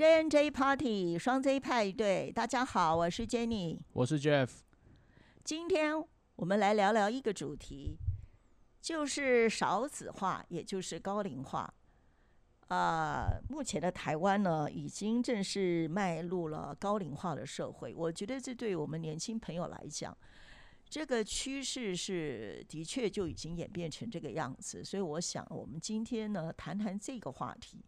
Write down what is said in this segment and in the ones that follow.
JNJ Party 双 J 派对，大家好，我是 Jenny，我是 Jeff。今天我们来聊聊一个主题，就是少子化，也就是高龄化。啊，目前的台湾呢，已经正式迈入了高龄化的社会。我觉得这对我们年轻朋友来讲，这个趋势是的确就已经演变成这个样子。所以我想，我们今天呢，谈谈这个话题。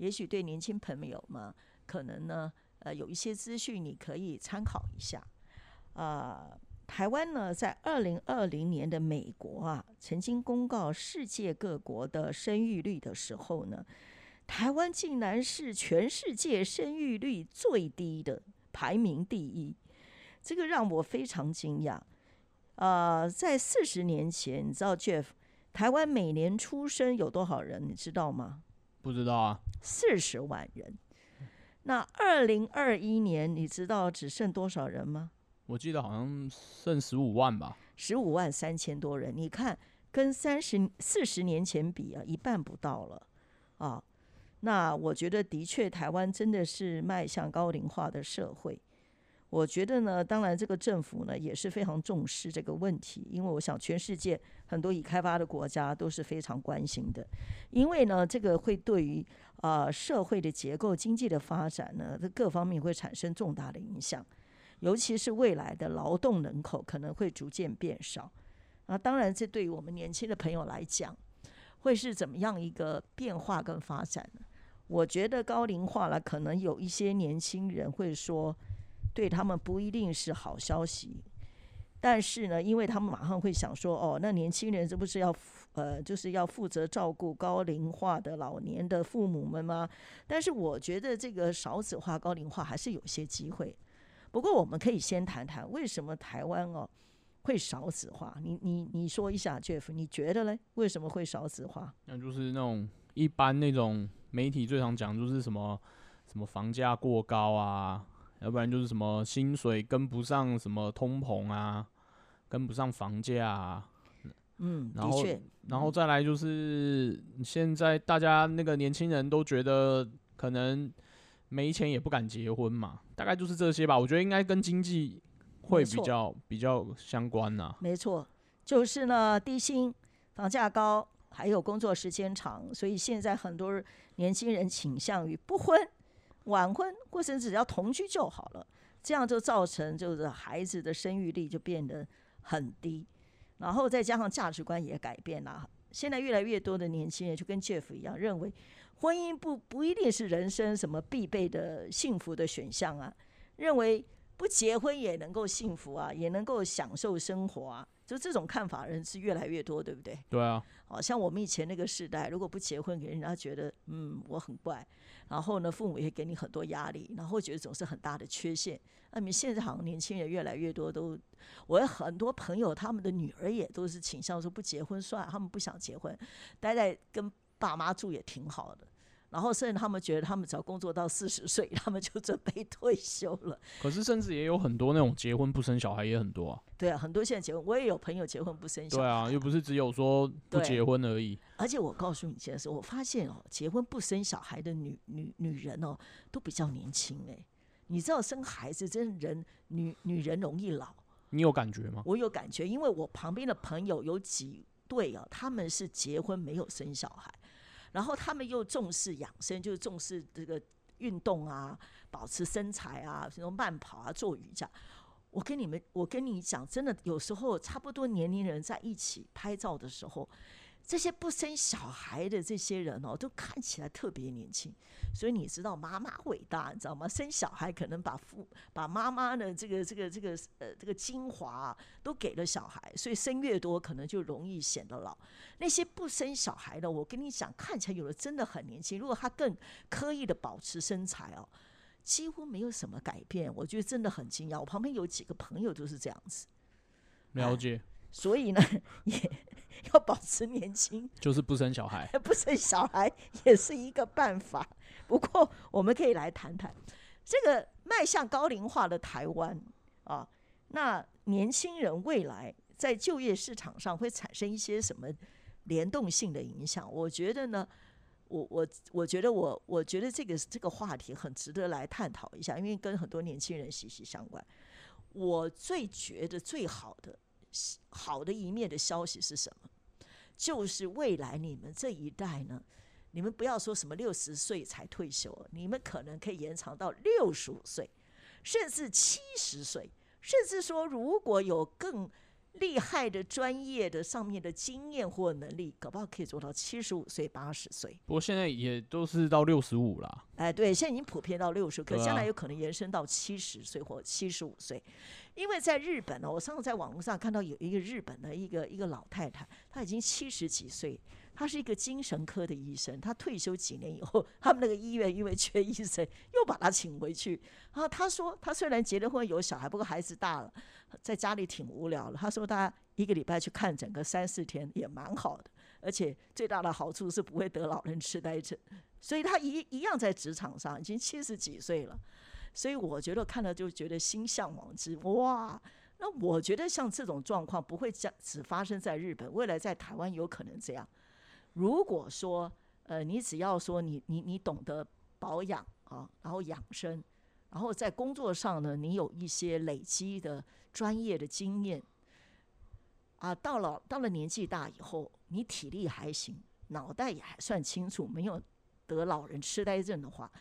也许对年轻朋友们，可能呢，呃，有一些资讯你可以参考一下。啊，台湾呢，在二零二零年的美国啊，曾经公告世界各国的生育率的时候呢，台湾竟然是全世界生育率最低的，排名第一。这个让我非常惊讶。啊，在四十年前，你知道 Jeff，台湾每年出生有多少人？你知道吗？不知道啊，四十万人。那二零二一年，你知道只剩多少人吗？我记得好像剩十五万吧，十五万三千多人。你看，跟三十四十年前比啊，一半不到了啊。那我觉得，的确，台湾真的是迈向高龄化的社会。我觉得呢，当然这个政府呢也是非常重视这个问题，因为我想全世界很多已开发的国家都是非常关心的，因为呢这个会对于啊社会的结构、经济的发展呢，这各方面会产生重大的影响，尤其是未来的劳动人口可能会逐渐变少啊。当然，这对于我们年轻的朋友来讲，会是怎么样一个变化跟发展呢？我觉得高龄化了，可能有一些年轻人会说。对他们不一定是好消息，但是呢，因为他们马上会想说，哦，那年轻人这不是要呃，就是要负责照顾高龄化的老年的父母们吗？但是我觉得这个少子化、高龄化还是有些机会。不过我们可以先谈谈为什么台湾哦会少子化？你你你说一下，Jeff，你觉得嘞？为什么会少子化？那就是那种一般那种媒体最常讲，就是什么什么房价过高啊。要不然就是什么薪水跟不上什么通膨啊，跟不上房价啊，嗯，然后然后再来就是现在大家那个年轻人都觉得可能没钱也不敢结婚嘛，大概就是这些吧。我觉得应该跟经济会比较比较相关呐。没错，就是呢低薪、房价高，还有工作时间长，所以现在很多年轻人倾向于不婚。晚婚或者只要同居就好了，这样就造成就是孩子的生育率就变得很低，然后再加上价值观也改变了。现在越来越多的年轻人就跟 Jeff 一样，认为婚姻不不一定是人生什么必备的幸福的选项啊，认为不结婚也能够幸福啊，也能够享受生活啊。就这种看法人是越来越多，对不对？对啊，好像我们以前那个时代，如果不结婚，给人家觉得嗯我很怪，然后呢父母也给你很多压力，然后觉得总是很大的缺陷。那你现在好像年轻人越来越多都，我有很多朋友他们的女儿也都是倾向说不结婚算了，他们不想结婚，待在跟爸妈住也挺好的。然后，甚至他们觉得，他们只要工作到四十岁，他们就准备 退休了。可是，甚至也有很多那种结婚不生小孩也很多啊。对啊，很多现在结婚，我也有朋友结婚不生小孩。对啊，又不是只有说不结婚而已。而且我告诉你一件事，我发现哦，结婚不生小孩的女女女人哦，都比较年轻哎。你知道生孩子真人女女人容易老，你有感觉吗？我有感觉，因为我旁边的朋友有几对啊，他们是结婚没有生小孩。然后他们又重视养生，就是重视这个运动啊，保持身材啊，什么慢跑啊，做瑜伽。我跟你们，我跟你讲，真的有时候差不多年龄人在一起拍照的时候。这些不生小孩的这些人哦，都看起来特别年轻，所以你知道妈妈伟大，你知道吗？生小孩可能把父把妈妈的这个这个这个呃这个精华都给了小孩，所以生越多可能就容易显得老。那些不生小孩的，我跟你讲，看起来有的真的很年轻。如果他更刻意的保持身材哦，几乎没有什么改变，我觉得真的很惊讶。我旁边有几个朋友都是这样子，了解。所以呢，也要保持年轻，就是不生小孩，不生小孩也是一个办法。不过，我们可以来谈谈这个迈向高龄化的台湾啊，那年轻人未来在就业市场上会产生一些什么联动性的影响？我觉得呢，我我我觉得我我觉得这个这个话题很值得来探讨一下，因为跟很多年轻人息息相关。我最觉得最好的好的一面的消息是什么？就是未来你们这一代呢，你们不要说什么六十岁才退休，你们可能可以延长到六十五岁，甚至七十岁，甚至说如果有更。厉害的、专业的上面的经验或能力，搞不好可以做到七十五岁、八十岁。不过现在也都是到六十五了。哎，对，现在已经普遍到六十，可将来有可能延伸到七十岁或七十五岁。因为在日本呢，我上次在网络上看到有一个日本的一个一个老太太，她已经七十几岁。他是一个精神科的医生，他退休几年以后，他们那个医院因为缺医生，又把他请回去。然后他说，他虽然结了婚有小孩，不过孩子大了，在家里挺无聊了。他说他一个礼拜去看整个三四天也蛮好的，而且最大的好处是不会得老人痴呆症。所以他一一样在职场上已经七十几岁了。所以我觉得看了就觉得心向往之。哇，那我觉得像这种状况不会只只发生在日本，未来在台湾有可能这样。如果说，呃，你只要说你你你懂得保养啊，然后养生，然后在工作上呢，你有一些累积的专业的经验，啊，到了到了年纪大以后，你体力还行，脑袋也还算清楚，没有得老人痴呆症的话，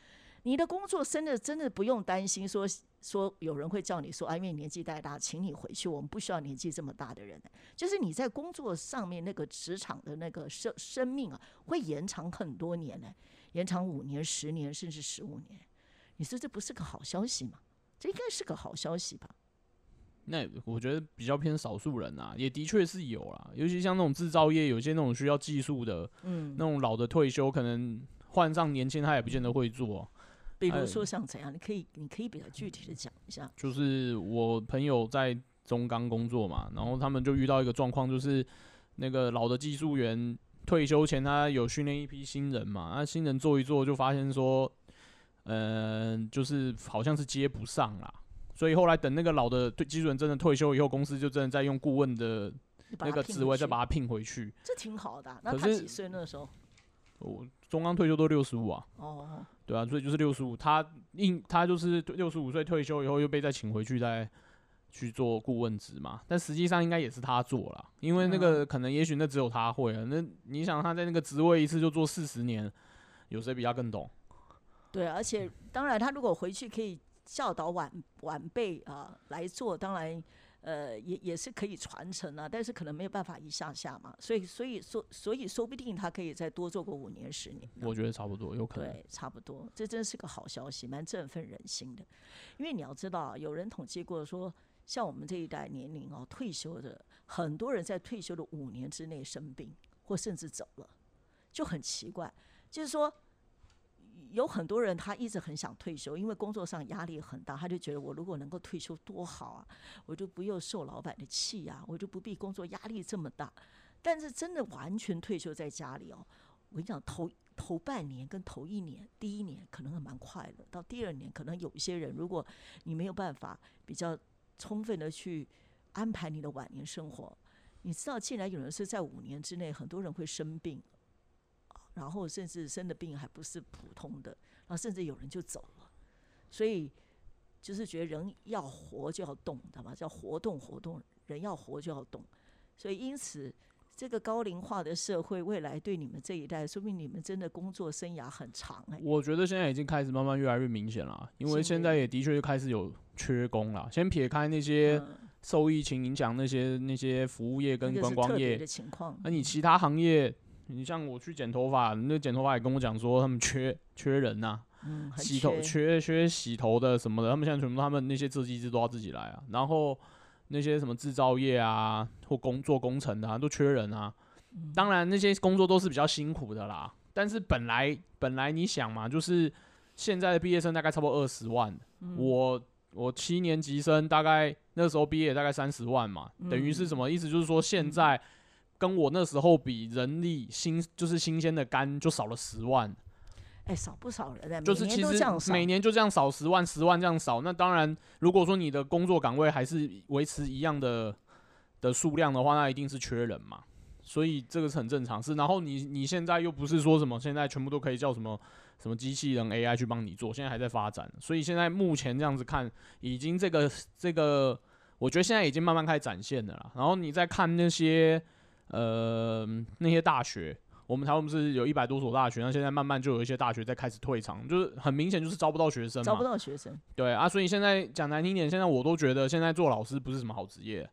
你的工作真的真的不用担心说。说有人会叫你说啊，因为年纪太大，请你回去。我们不需要年纪这么大的人，就是你在工作上面那个职场的那个生生命啊，会延长很多年呢，延长五年、十年，甚至十五年。你说这不是个好消息吗？这应该是个好消息吧？那我觉得比较偏少数人啊，也的确是有啦，尤其像那种制造业，有些那种需要技术的，嗯，那种老的退休，可能换上年轻，他也不见得会做。比如说像怎样，你可以你可以比较具体的讲一下。就是我朋友在中钢工作嘛，然后他们就遇到一个状况，就是那个老的技术员退休前，他有训练一批新人嘛，那新人做一做就发现说，嗯，就是好像是接不上啦，所以后来等那个老的技术员真的退休以后，公司就真的在用顾问的那个职位再把他聘回去。这挺好的。那他几岁那时候？我中钢退休都六十五啊，哦，对啊，所以就是六十五，他应他就是六十五岁退休以后又被再请回去再去做顾问职嘛，但实际上应该也是他做了，因为那个可能也许那只有他会啊，那你想他在那个职位一次就做四十年，有谁比他更懂？对，而且当然他如果回去可以教导晚晚辈啊来做，当然。呃，也也是可以传承啊，但是可能没有办法一下下嘛，所以所以说所以说不定他可以再多做个五年十年。我觉得差不多有可能。对，差不多，这真是个好消息，蛮振奋人心的。因为你要知道，有人统计过说，像我们这一代年龄哦，退休的很多人在退休的五年之内生病或甚至走了，就很奇怪，就是说。有很多人他一直很想退休，因为工作上压力很大，他就觉得我如果能够退休多好啊，我就不用受老板的气呀，我就不必工作压力这么大。但是真的完全退休在家里哦，我跟你讲，头头半年跟头一年，第一年可能还蛮快乐，到第二年可能有一些人，如果你没有办法比较充分的去安排你的晚年生活，你知道，既然有人是在五年之内，很多人会生病。然后甚至生的病还不是普通的，然后甚至有人就走了，所以就是觉得人要活就要动，知道吗？叫活动活动，人要活就要动，所以因此这个高龄化的社会，未来对你们这一代，说明你们真的工作生涯很长哎。我觉得现在已经开始慢慢越来越明显了，因为现在也的确就开始有缺工了。先撇开那些受疫情影响那些那些服务业跟观光业的情况，那你其他行业？你像我去剪头发，那剪头发也跟我讲说他们缺缺人呐，洗头缺缺洗头的什么的，他们现在全部他们那些设计师都要自己来啊，然后那些什么制造业啊或工做工程的啊都缺人啊，当然那些工作都是比较辛苦的啦，但是本来本来你想嘛，就是现在的毕业生大概差不多二十万，我我七年级生大概那时候毕业大概三十万嘛，等于是什么意思？就是说现在。跟我那时候比，人力新就是新鲜的肝就少了十万，哎，少不少人，就是其实每年就这样少十万，十万这样少。那当然，如果说你的工作岗位还是维持一样的的数量的话，那一定是缺人嘛。所以这个是很正常事。然后你你现在又不是说什么现在全部都可以叫什么什么机器人 AI 去帮你做，现在还在发展，所以现在目前这样子看，已经这个这个，我觉得现在已经慢慢开始展现的了啦。然后你再看那些呃那些大学。我们台湾不是有一百多所大学，那现在慢慢就有一些大学在开始退场，就是很明显就是招不到学生，招不到学生。对啊，所以现在讲难听点，现在我都觉得现在做老师不是什么好职业。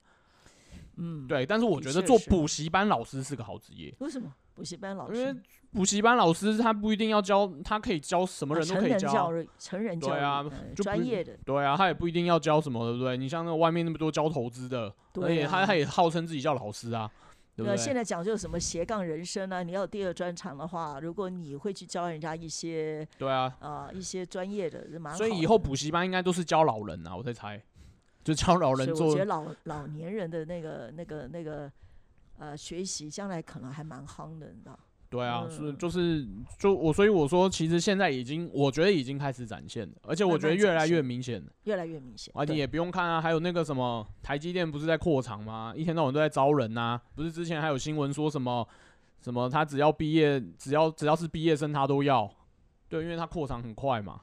嗯，对，但是我觉得做补习班老师是个好职业。为什么？补习班老师？因为补习班老师他不一定要教，他可以教什么人都可以教。成人教育，对啊，专业的。对啊，他也不一定要教什么，对不对？你像那外面那么多教投资的，而且他他也号称自己叫老师啊。对，现在讲究什么斜杠人生呢？你要第二专长的话，如果你会去教人家一些，对啊，啊一些专业的，蛮好。所以以后补习班应该都是教老人啊，我在猜，就教老人做。我觉得老老年人的那个那个那个呃学习，将来可能还蛮夯的，你知道。对啊，是就是就我，所以我说，其实现在已经，我觉得已经开始展现了，而且我觉得越来越明显了，越来越明显。而且也不用看啊，还有那个什么台积电不是在扩厂吗？一天到晚都在招人呐，不是之前还有新闻说什么什么他只要毕业，只要只要是毕业生他都要，对，因为他扩厂很快嘛，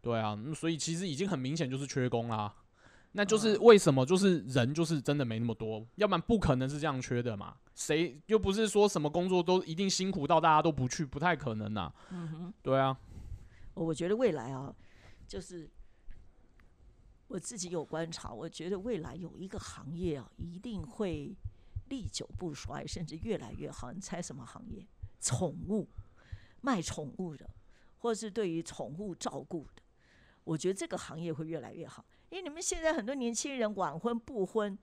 对啊，所以其实已经很明显就是缺工啦。那就是为什么？就是人就是真的没那么多，要不然不可能是这样缺的嘛。谁又不是说什么工作都一定辛苦到大家都不去，不太可能呐。嗯哼，对啊。我觉得未来啊，就是我自己有观察，我觉得未来有一个行业啊，一定会历久不衰，甚至越来越好。你猜什么行业？宠物，卖宠物的，或者是对于宠物照顾的，我觉得这个行业会越来越好。因为你们现在很多年轻人晚婚不婚，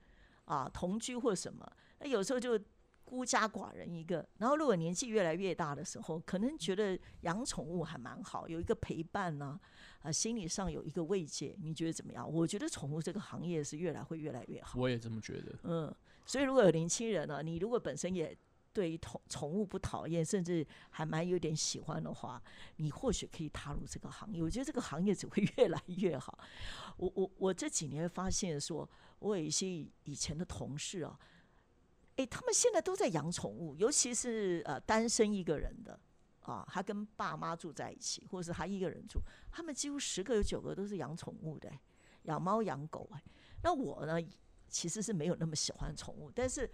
啊，同居或什么，那有时候就孤家寡人一个。然后如果年纪越来越大的时候，可能觉得养宠物还蛮好，有一个陪伴呢，啊，心理上有一个慰藉。你觉得怎么样？我觉得宠物这个行业是越来会越来越好。我也这么觉得。嗯，所以如果有年轻人呢，你如果本身也。对于宠宠物不讨厌，甚至还蛮有点喜欢的话，你或许可以踏入这个行业。我觉得这个行业只会 越来越好。我我我这几年发现，说我有一些以前的同事啊，哎，他们现在都在养宠物，尤其是呃单身一个人的啊，他跟爸妈住在一起，或者是他一个人住，他们几乎十个有九个都是养宠物的，养猫养狗。哎，那我呢，其实是没有那么喜欢宠物，但是。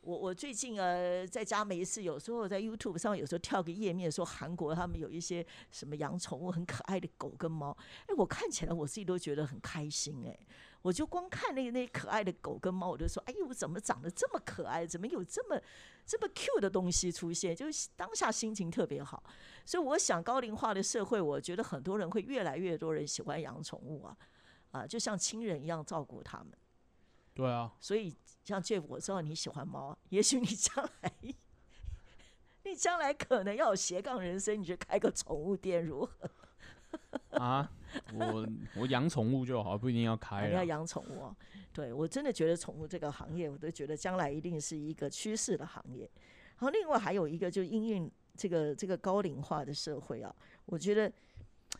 我我最近呃在家没事，有时候在 YouTube 上有时候跳个页面，说韩国他们有一些什么养宠物很可爱的狗跟猫，哎，我看起来我自己都觉得很开心哎，我就光看那个那可爱的狗跟猫，我就说，哎呦，怎么长得这么可爱？怎么有这么这么 Q 的东西出现？就是当下心情特别好，所以我想高龄化的社会，我觉得很多人会越来越多人喜欢养宠物啊，啊，就像亲人一样照顾他们。对啊，所以像 Jeff，我知道你喜欢猫，也许你将来，你将来可能要有斜杠人生，你就开个宠物店如何？啊，我我养宠物就好，不一定要开。你要养宠物，对我真的觉得宠物这个行业，我都觉得将来一定是一个趋势的行业。然后另外还有一个，就因应这个这个高龄化的社会啊，我觉得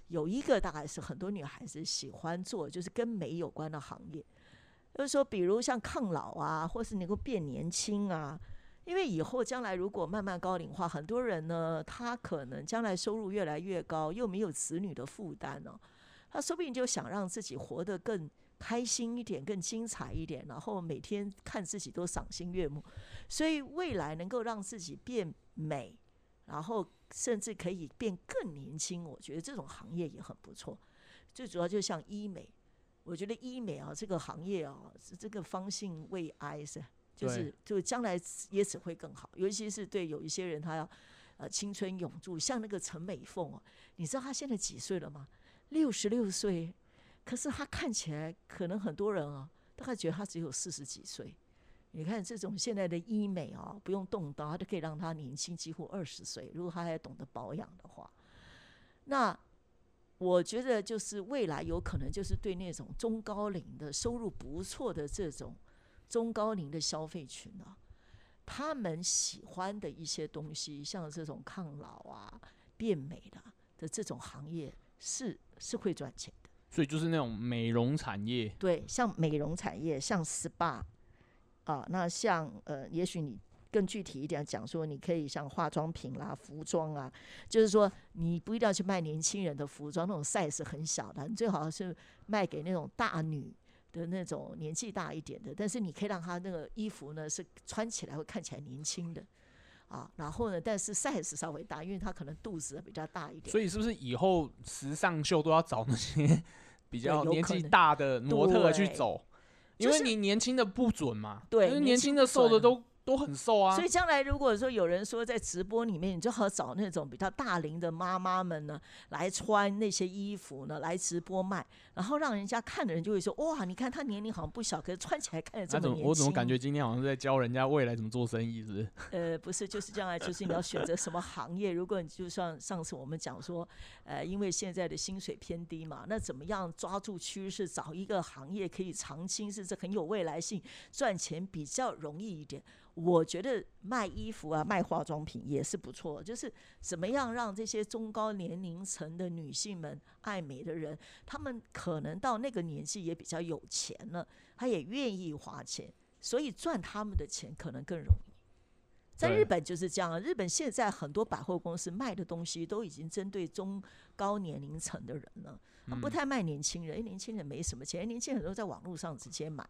有一个大概是很多女孩子喜欢做，就是跟美有关的行业。就是说，比如像抗老啊，或是能够变年轻啊，因为以后将来如果慢慢高龄化，很多人呢，他可能将来收入越来越高，又没有子女的负担呢，他说不定就想让自己活得更开心一点、更精彩一点，然后每天看自己都赏心悦目，所以未来能够让自己变美，然后甚至可以变更年轻，我觉得这种行业也很不错。最主要就像医美。我觉得医美啊，这个行业啊，是这个方兴未艾是，就是就将来也只会更好。尤其是对有一些人，他要呃青春永驻，像那个陈美凤哦，你知道她现在几岁了吗？六十六岁，可是她看起来可能很多人啊，大概觉得她只有四十几岁。你看这种现在的医美啊，不用动刀，它都可以让她年轻几乎二十岁。如果她还懂得保养的话，那。我觉得就是未来有可能就是对那种中高龄的收入不错的这种中高龄的消费群啊，他们喜欢的一些东西，像这种抗老啊、变美的的这种行业是是会赚钱的。所以就是那种美容产业。对，像美容产业，像 SPA 啊，那像呃，也许你更具体一点讲说，你可以像化妆品啦、服装啊，就是说你不一定要去卖年轻人的服装，那种 size 很小的，你最好是卖给那种大女的那种年纪大一点的，但是你可以让她那个衣服呢是穿起来会看起来年轻的。啊，然后呢？但是 size 稍微大，因为他可能肚子比较大一点。所以是不是以后时尚秀都要找那些 比较年纪大的模特去走？因为你年轻的不准嘛。对，因为年轻的瘦的都。都很瘦啊，所以将来如果说有人说在直播里面，你就好找那种比较大龄的妈妈们呢，来穿那些衣服呢，来直播卖，然后让人家看的人就会说，哇，你看她年龄好像不小，可是穿起来看着这么年轻。我怎么感觉今天好像是在教人家未来怎么做生意，是不是？呃，不是，就是将来就是你要选择什么行业。如果你就像上次我们讲说，呃，因为现在的薪水偏低嘛，那怎么样抓住趋势，找一个行业可以长青，是这很有未来性，赚钱比较容易一点。我觉得卖衣服啊，卖化妆品也是不错。就是怎么样让这些中高年龄层的女性们、爱美的人，她们可能到那个年纪也比较有钱了，她也愿意花钱，所以赚他们的钱可能更容易。在日本就是这样，日本现在很多百货公司卖的东西都已经针对中高年龄层的人了，不太卖年轻人，因为年轻人没什么钱，年轻人都在网络上直接买，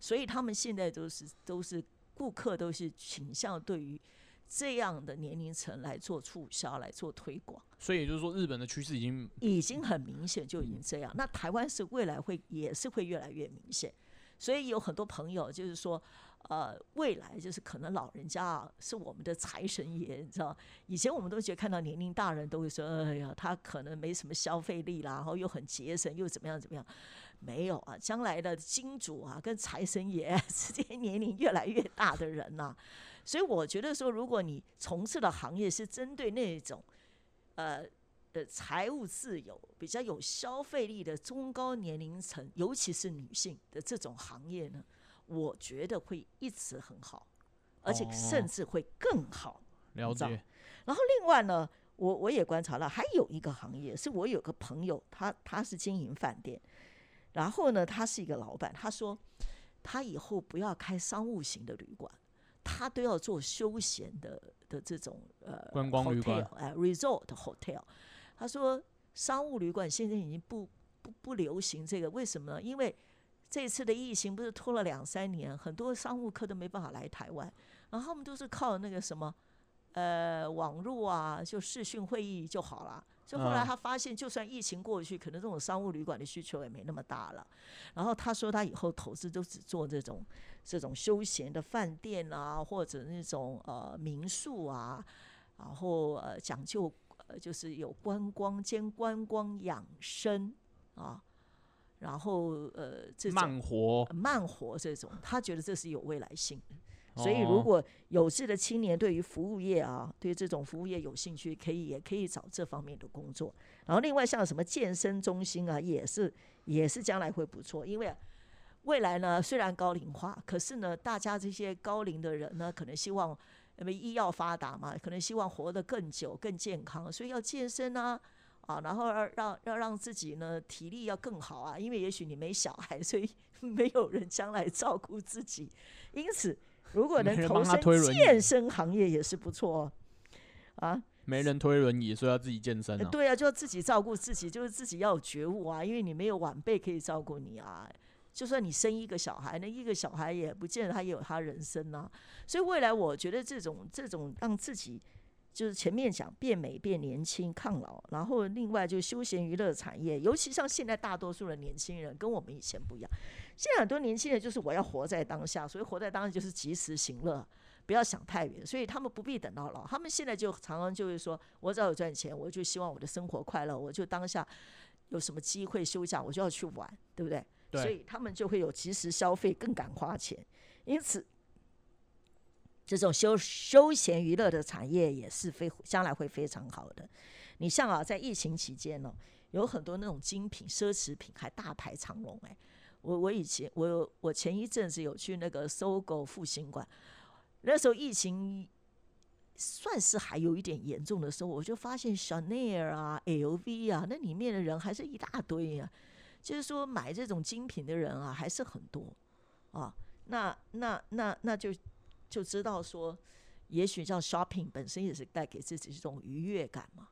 所以他们现在都是都是。顾客都是倾向对于这样的年龄层来做促销、来做推广，所以也就是说，日本的趋势已经已经很明显，就已经这样。那台湾是未来会也是会越来越明显，所以有很多朋友就是说，呃，未来就是可能老人家啊是我们的财神爷，你知道？以前我们都觉得看到年龄大人都会说，哎呀，他可能没什么消费力啦，然后又很节省，又怎么样怎么样。没有啊，将来的金主啊，跟财神爷是 这些年龄越来越大的人呐，所以我觉得说，如果你从事的行业是针对那种，呃呃财务自由、比较有消费力的中高年龄层，尤其是女性的这种行业呢，我觉得会一直很好，而且甚至会更好。了解。然后另外呢，我我也观察了，还有一个行业，是我有个朋友，他他是经营饭店。然后呢，他是一个老板，他说他以后不要开商务型的旅馆，他都要做休闲的的这种呃观光旅馆，哎，resort hotel。他说商务旅馆现在已经不不不流行这个，为什么呢？因为这次的疫情不是拖了两三年，很多商务客都没办法来台湾，然后他们都是靠那个什么呃网络啊，就视讯会议就好了。就后来他发现，就算疫情过去，可能这种商务旅馆的需求也没那么大了。然后他说，他以后投资都只做这种这种休闲的饭店啊，或者那种呃民宿啊，然后呃讲究呃就是有观光兼观光养生啊，然后呃这种慢活慢活这种，他觉得这是有未来性。所以，如果有志的青年对于服务业啊，对这种服务业有兴趣，可以也可以找这方面的工作。然后，另外像什么健身中心啊，也是也是将来会不错。因为未来呢，虽然高龄化，可是呢，大家这些高龄的人呢，可能希望因为医药发达嘛，可能希望活得更久、更健康，所以要健身啊啊，然后让让要让自己呢体力要更好啊。因为也许你没小孩，所以 没有人将来照顾自己，因此。如果能投身健身行业也是不错，啊，没人推轮椅，所以要自己健身啊。对啊，就要自己照顾自己，就是自己要有觉悟啊，因为你没有晚辈可以照顾你啊。就算你生一个小孩，那一个小孩也不见得他也有他人生啊。所以未来我觉得这种这种让自己。就是前面讲变美、变年轻、抗老，然后另外就休闲娱乐产业，尤其像现在大多数的年轻人跟我们以前不一样，现在很多年轻人就是我要活在当下，所以活在当下就是及时行乐，不要想太远，所以他们不必等到老，他们现在就常常就会说，我只要有赚钱，我就希望我的生活快乐，我就当下有什么机会休假，我就要去玩，对不对？对。所以他们就会有及时消费，更敢花钱，因此。这种休休闲娱乐的产业也是非将来会非常好的。你像啊，在疫情期间呢，有很多那种精品奢侈品还大排长龙哎。我我以前我我前一阵子有去那个搜狗复兴馆，那时候疫情算是还有一点严重的时候，我就发现香奈儿啊、LV 啊，那里面的人还是一大堆啊。就是说买这种精品的人啊，还是很多啊。那那那那就。就知道说，也许叫 shopping 本身也是带给自己一种愉悦感嘛，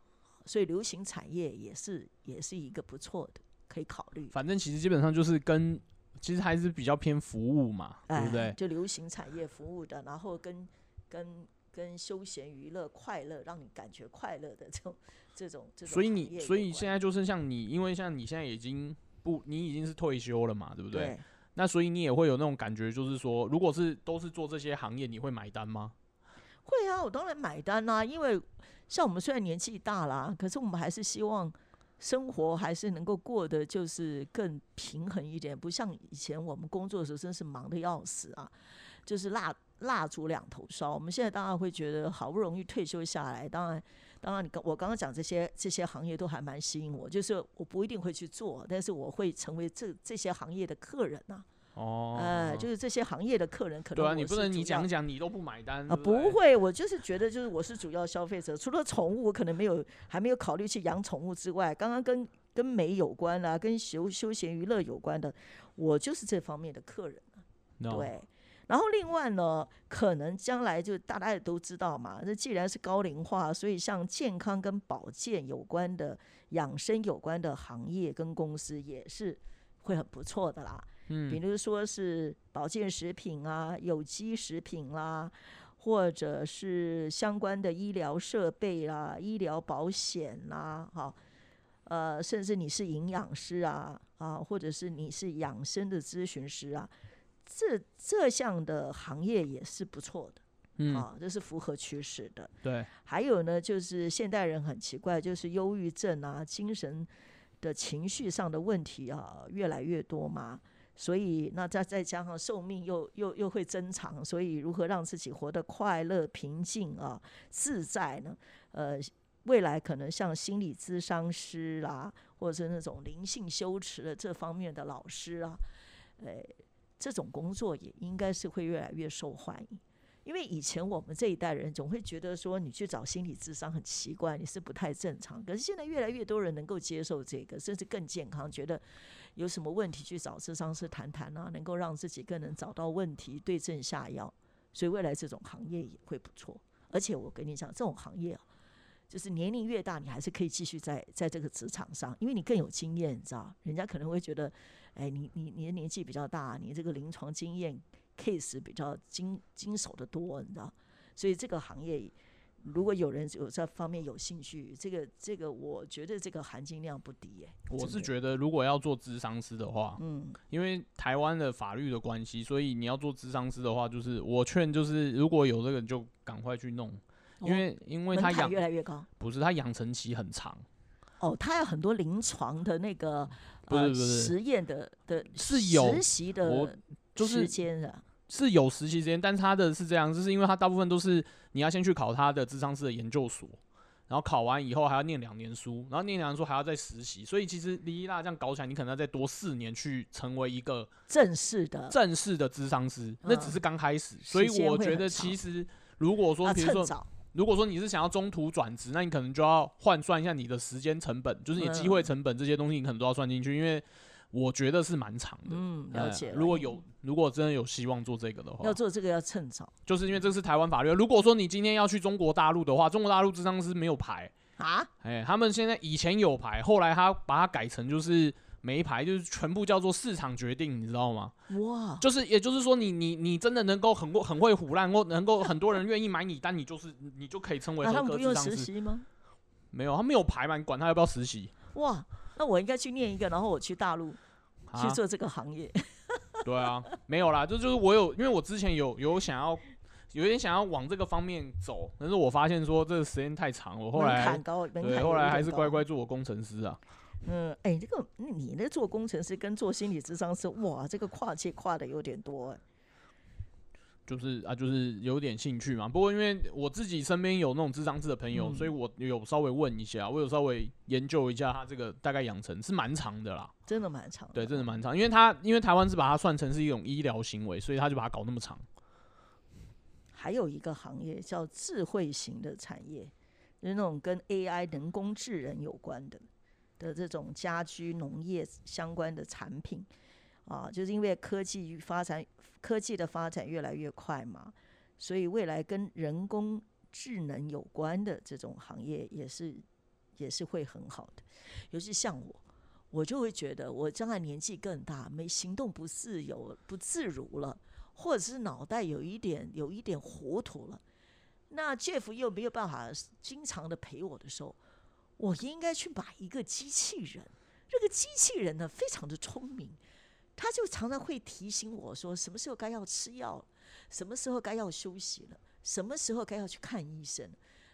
所以流行产业也是也是一个不错的可以考虑。反正其实基本上就是跟，其实还是比较偏服务嘛，对不哎对？就流行产业服务的，然后跟跟跟休闲娱乐、快乐，让你感觉快乐的这种这种这种所以你所以现在就是像你，因为像你现在已经不，你已经是退休了嘛，对不对？对那所以你也会有那种感觉，就是说，如果是都是做这些行业，你会买单吗？会啊，我当然买单啦、因为像我们虽然年纪大啦，可是我们还是希望生活还是能够过得就是更平衡一点，不像以前我们工作的时候真是忙得要死啊，就是蜡蜡烛两头烧。我们现在当然会觉得好不容易退休下来，当然。当然，你刚我刚刚讲这些这些行业都还蛮吸引我，就是我不一定会去做，但是我会成为这这些行业的客人呐、哦，呃，就是这些行业的客人，可能对啊，我你不能你讲讲你都不买单啊，不会，我就是觉得，就是我是主要消费者，除了宠物，我可能没有还没有考虑去养宠物之外，刚刚跟跟美有关啦、跟休休闲娱乐有关的，我就是这方面的客人。No 对，然后另外呢，可能将来就大家也都知道嘛，那既然是高龄化，所以像健康跟保健有关的、养生有关的行业跟公司也是会很不错的啦。比嗯，如说是保健食品啊、有机食品啦，或者是相关的医疗设备啦、医疗保险啦，哈，呃，甚至你是营养师啊，啊，或者是你是养生的咨询师啊，这这项的行业也是不错的，嗯，啊，这是符合趋势的。对，还有呢，就是现代人很奇怪，就是忧郁症啊、精神的情绪上的问题啊，越来越多嘛。所以，那再再加上寿命又又又会增长，所以如何让自己活得快乐、平静啊、自在呢？呃，未来可能像心理咨商师啦，或者是那种灵性修持的这方面的老师啊，呃，这种工作也应该是会越来越受欢迎。因为以前我们这一代人总会觉得说，你去找心理智商很奇怪，你是不太正常。可是现在越来越多人能够接受这个，甚至更健康，觉得有什么问题去找咨商师谈谈啊，能够让自己更能找到问题，对症下药。所以未来这种行业也会不错。而且我跟你讲，这种行业啊，就是年龄越大，你还是可以继续在在这个职场上，因为你更有经验，你知道？人家可能会觉得，哎，你你你的年纪比较大，你这个临床经验 case 比较经经手的多，你知道？所以这个行业，如果有人有这方面有兴趣，这个这个，我觉得这个含金量不低耶、我是觉得如果要做智商师的话，嗯，因为台湾的法律的关系，所以你要做智商师的话，就是我劝就是如果有这个就赶快去弄，因为因为他养越来越高。不是他养成期很长，哦，他有很多临床的那个呃不是不是实验的的是有实习的就是时间的，是有实习时间，但是他的是这样，就是因为他大部分都是你要先去考他的智商师的研究所，然后考完以后还要念两年书，然后念两年书还要再实习，所以其实李一娜这样搞起来，你可能要再多四年去成为一个正式的正式的智商师，那只是刚开始，所以我觉得其实如果说啊，比如说。如果说你是想要中途转职，那你可能就要换算一下你的时间成本，就是你的机会成本这些东西，你可能都要算进去，因为我觉得是蛮长的。嗯，了呃解了。如果有，如果真的有希望做这个的话要，做这个要趁早就是因为这是台湾法律。如果说你今天要去中国大陆的话，中国大陆智商是没有牌，啊，哎、他们现在以前有牌，后来他把它改成就是没牌，就是全部叫做市场决定，你知道吗？哇，就是也就是说你，你你真的能够很过很会胡乱，或能够很多人愿意买你单，你就是你就可以称为那他合们不用实。习吗？没有，他没有牌嘛，你管他要不要实习？哇，那我应该去念一个，然后我去大陆去啊，做这个行业。对啊，没有啦，这就是我有，因为我之前有有想要，有点想要往这个方面走，但是我发现说这个时间太长，我后来对，后来还是乖。乖做我工程师啊。嗯，哎，这个你那做工程师跟做心理智商师，哇，这个跨界跨的有点多哎。就是啊，就是有点兴趣嘛。不过因为我自己身边有那种智商师的朋友，嗯所以我有稍微问一下，我有稍微研究一下他这个大概养成是蛮长的啦。真的蛮长的。对，真的蛮长，因为他因为台湾是把它算成是一种医疗行为，所以他就把它搞那么长。还有一个行业叫智慧型的产业，就是那种跟 AI 人工智能有关的的这种家居农业相关的产品啊，就是因为科技发展，科技的发展越来越快嘛，所以未来跟人工智能有关的这种行业也是也是会很好的。尤其像我，我就会觉得我将来年纪更大，没行动不自由、不自如了，或者是脑袋有一点有一点糊涂了。那 Jeff 又没有办法经常的陪我的时候，我应该去买一个机器人。这个机器人呢，非常的聪明，他就常常会提醒我说，什么时候该要吃药，什么时候该要休息了，什么时候该要去看医生。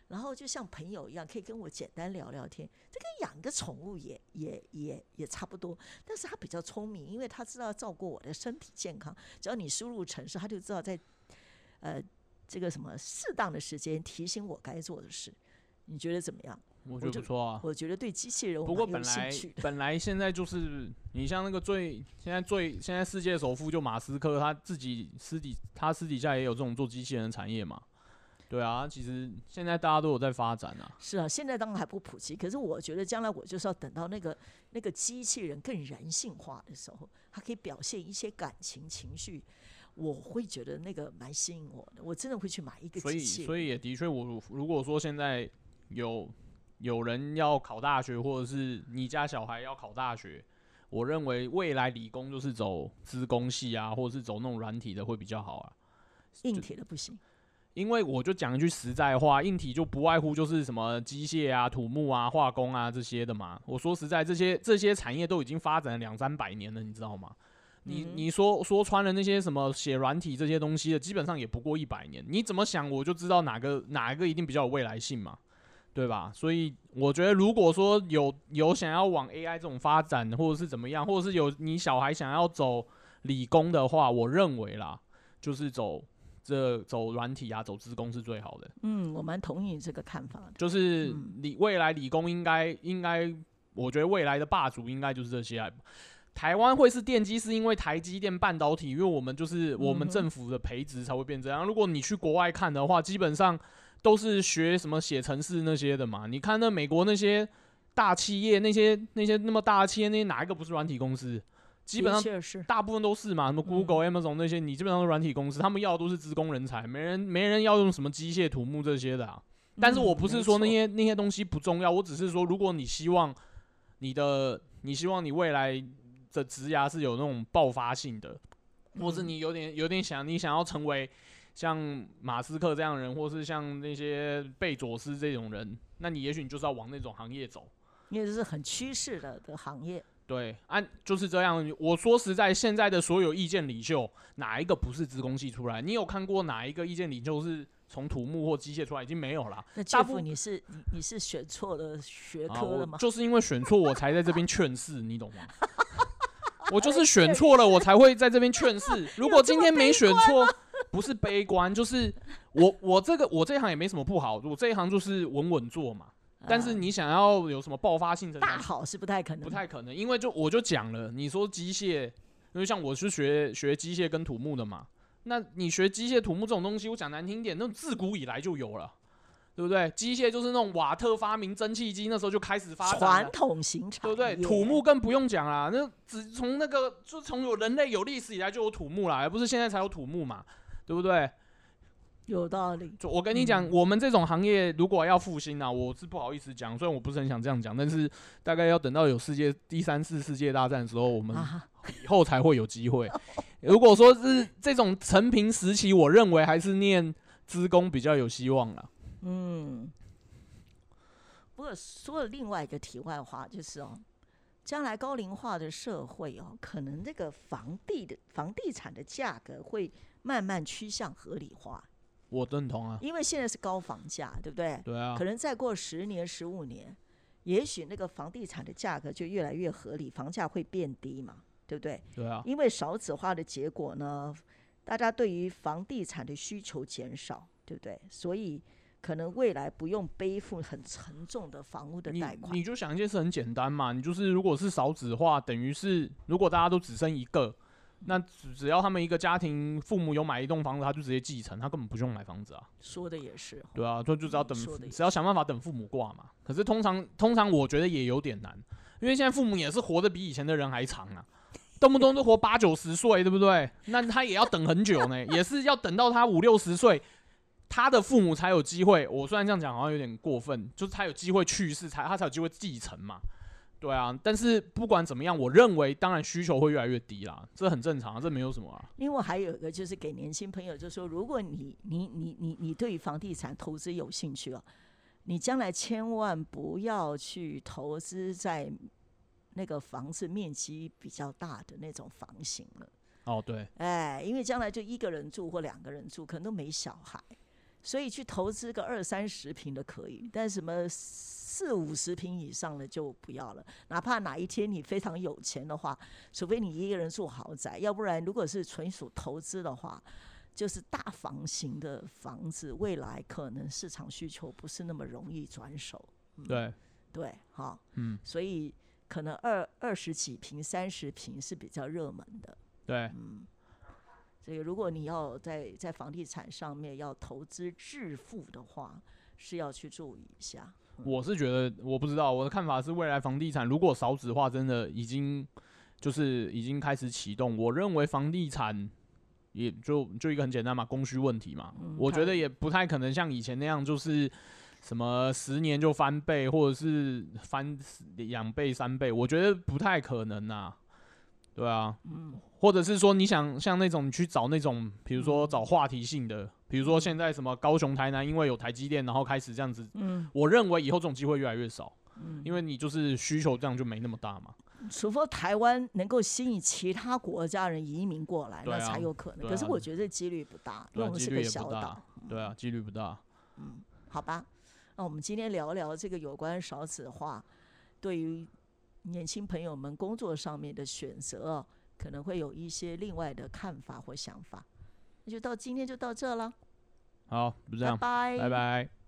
然后就像朋友一样，可以跟我简单聊聊天。这跟养个宠物也也也也差不多，但是他比较聪明，因为他知道照顾我的身体健康。只要你输入城市，他就知道在呃这个什么适当的时间提醒我该做的事。你觉得怎么样？我觉得不错啊。我觉得对机器人，不过本来本来现在就是你像那个最现在最现在世界首富就马斯克，他自己私底他私底下也有这种做机器人的产业嘛。对啊，其实现在大家都有在发展啊。是啊，现在当然还不普及，可是我觉得将来我就是要等到那个那个机器人更人性化的时候，它可以表现一些感情情绪，我会觉得那个蛮吸引我的。我真的会去买一个机器人。所以，所以也的确，我如果说现在有有人要考大学，或者是你家小孩要考大学，我认为未来理工就是走资工系啊，或者是走那种软体的会比较好啊，硬体的不行。因为我就讲一句实在话，硬体就不外乎就是什么机械啊、土木啊、化工啊这些的嘛。我说实在，这些这些产业都已经发展了两三百年了，你知道吗？你你说说穿了那些什么写软体这些东西的，基本上也不过一百年。你怎么想，我就知道哪个哪一个一定比较有未来性嘛，对吧？所以我觉得，如果说有有想要往 AI 这种发展，或者是怎么样，或者是有你小孩想要走理工的话，我认为啦，就是走。这走软体啊，走资工是最好的。嗯，我蛮同意这个看法的。就是理未来理工应该应该，我觉得未来的霸主应该就是这些。台湾会是电机，是因为台积电半导体，因为我们就是我们政府的培植才会变这样。如果你去国外看的话，基本上都是学什么写程式那些的嘛。你看那美国那些大企业，那些那些那么大的企业，那哪一个不是软体公司？基本上大部分都是嘛，什么 Google、Amazon 那些，你基本上是软体公司，他们要的都是职工人才，没人没人要用什么机械、土木这些的。啊。但是我不是说那些那些东西不重要，我只是说，如果你希望你的，你希望你未来的职涯是有那种爆发性的，或是你有点有点想你想要成为像马斯克这样人，或是像那些贝佐斯这种人，那你也许你就是要往那种行业走，因为这是很趋势的的行业。对，按就是这样。我说实在，现在的所有意见领袖，哪一个不是资工系出来？你有看过哪一个意见领袖是从土木或机械出来？已经没有了。那大部你是你你是选错了学科了吗？就是因为选错，我才在这边劝世，你懂吗？我就是选错了，我才会在这边劝 世。如果今天没选错，不是悲观，就是我我这个我这一行也没什么不好，我这一行就是稳稳做嘛。但是你想要有什么爆发性？大好是不太可能，不太可能，因为就我就讲了，你说机械，因为像我是学学机械跟土木的嘛，那你学机械土木这种东西，我讲难听点，那种自古以来就有了，对不对？机械就是那种瓦特发明蒸汽机那时候就开始发展，传统型产，对不对？土木更不用讲啦，那只从那个就从有人类有历史以来就有土木啦，而不是现在才有土木嘛，对不对？有道理。我跟你讲，我们这种行业如果要复兴啊，我是不好意思讲。虽然我不是很想这样讲，但是大概要等到有世界第三次世界大战的时候，我们以后才会有机会。如果说是这种成平时期，我认为还是念资工比较有希望了。嗯。不过说了另外一个题外话，就是哦，将来高龄化的社会哦，可能这个房地的房地产的价格会慢慢趋向合理化。我认同啊，因为现在是高房价，对不对？对啊。可能再过十年、十五年，也许那个房地产的价格就越来越合理，房价会变低嘛，对不对？对啊。因为少子化的结果呢，大家对于房地产的需求减少，对不对？所以可能未来不用背负很沉重的房屋的贷款。你就想一件事很简单嘛，你就是如果是少子化，等于是如果大家都只生一个。那只只要他们一个家庭父母有买一栋房子，他就直接继承，他根本不用买房子啊。说的也是。对啊，就就只要等，只要想办法等父母挂嘛。可是通常通常我觉得也有点难，因为现在父母也是活得比以前的人还长啊。动不动都活八九十岁，对不对？那他也要等很久呢，也是要等到他五六十岁，他的父母才有机会。我虽然这样讲好像有点过分，就是他有机会去世，才他才有机会继承嘛。对啊，但是不管怎么样，我认为当然需求会越来越低啦，这很正常，这没有什么啊。另外还有一个就是给年轻朋友，就是说，如果你你你你你对房地产投资有兴趣啊，你将来千万不要去投资在那个房子面积比较大的那种房型了。哦，对，哎，因为将来就一个人住或两个人住，可能都没小孩，所以去投资个二三十平的可以，但什么？四五十平以上的就不要了，哪怕哪一天你非常有钱的话，除非你一个人住豪宅，要不然如果是纯属投资的话，就是大房型的房子，未来可能市场需求不是那么容易转手。对对，好，嗯，所以可能二二十几平、三十平是比较热门的。对，嗯，所以如果你要在在房地产上面要投资致富的话，是要去注意一下。我是觉得，我不知道，我的看法是，未来房地产如果少子化真的已经就是已经开始启动，我认为房地产也就就一个很简单嘛，供需问题嘛。我觉得也不太可能像以前那样，就是什么十年就翻倍，或者是翻两倍、三倍，我觉得不太可能呐。对啊，嗯，或者是说你想像那种去找那种，比如说找话题性的。比如说现在什么高雄、台南，因为有台积电，然后开始这样子。嗯，我认为以后这种机会越来越少。嗯，因为你就是需求这样就没那么大嘛。除非台湾能够吸引其他国家人移民过来，那才有可能。可是我觉得几率不大，因为我们是个小岛。对啊，几率不大。嗯，好吧，那我们今天聊聊这个有关少子化，对于年轻朋友们工作上面的选择，可能会有一些另外的看法或想法。那就到今天就到这了，好，就这样，拜拜拜。